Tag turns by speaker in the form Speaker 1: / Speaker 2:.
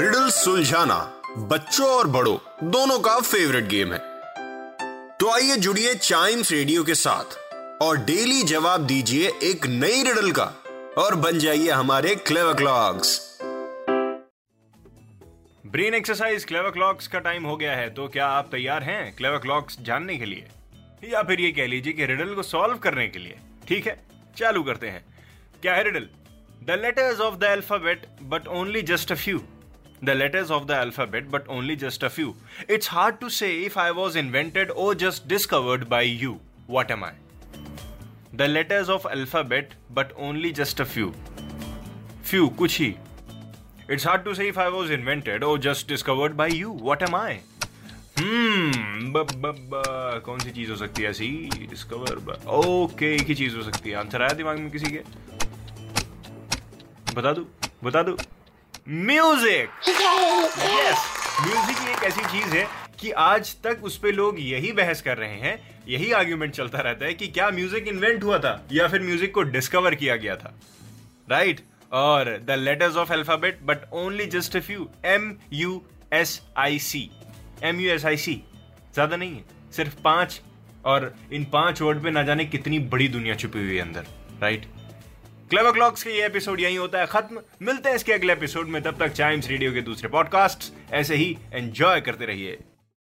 Speaker 1: Riddle सुलझाना बच्चों और बड़ों, दोनों का फेवरेट गेम है। तो आइए जुड़िए चाइम्स रेडियो के साथ और डेली जवाब दीजिए एक नई रिडल का और बन जाइए हमारे clever clocks
Speaker 2: brain exercise clever clocks का टाइम हो गया है तो क्या आप तैयार हैं क्लेवर क्लॉक्स जानने के लिए? या फिर ये कह लीजिए कि रिडल को सॉल्व करने के लिए। ठीक है, चालू करते हैं। क्या है riddle the letters of the alphabet but only just a few the letters of the alphabet but only just a few it's hard to say if I was invented or just discovered by you what am I the letters of alphabet but only just a few few कुछ ही. It's hard to say if I was invented or just discovered by you. What am I? Hmm. ब, ब, ब, कौन सी चीज़ हो सकती है? ऐसी डिस्कवर ओके एक ही चीज़ हो सकती है. आंसर आया दिमाग में किसी के? बता दू बता दू. म्यूज़िक यस म्यूज़िक एक ऐसी चीज़ है कि आज तक उस पर लोग यही बहस कर रहे हैं यही आर्ग्यूमेंट चलता रहता है कि क्या म्यूज़िक इन्वेंट हुआ था या फिर म्यूज़िक को डिस्कवर किया गया था। Right right? और the letters of alphabet but only just a few M U S I C M U S I C ज़्यादा नहीं है। सिर्फ़ पाँच और इन पाँच वर्ड पे ना जाने कितनी बड़ी दुनिया छुपी हुई है अंदर। राइट क्लेवर क्लॉक्स के ये एपिसोड यही होता है खत्म। मिलते हैं इसके अगले एपिसोड में। तब तक चाइम्स रेडियो के दूसरे पॉडकास्ट ऐसे ही एंजॉय करते रहिए।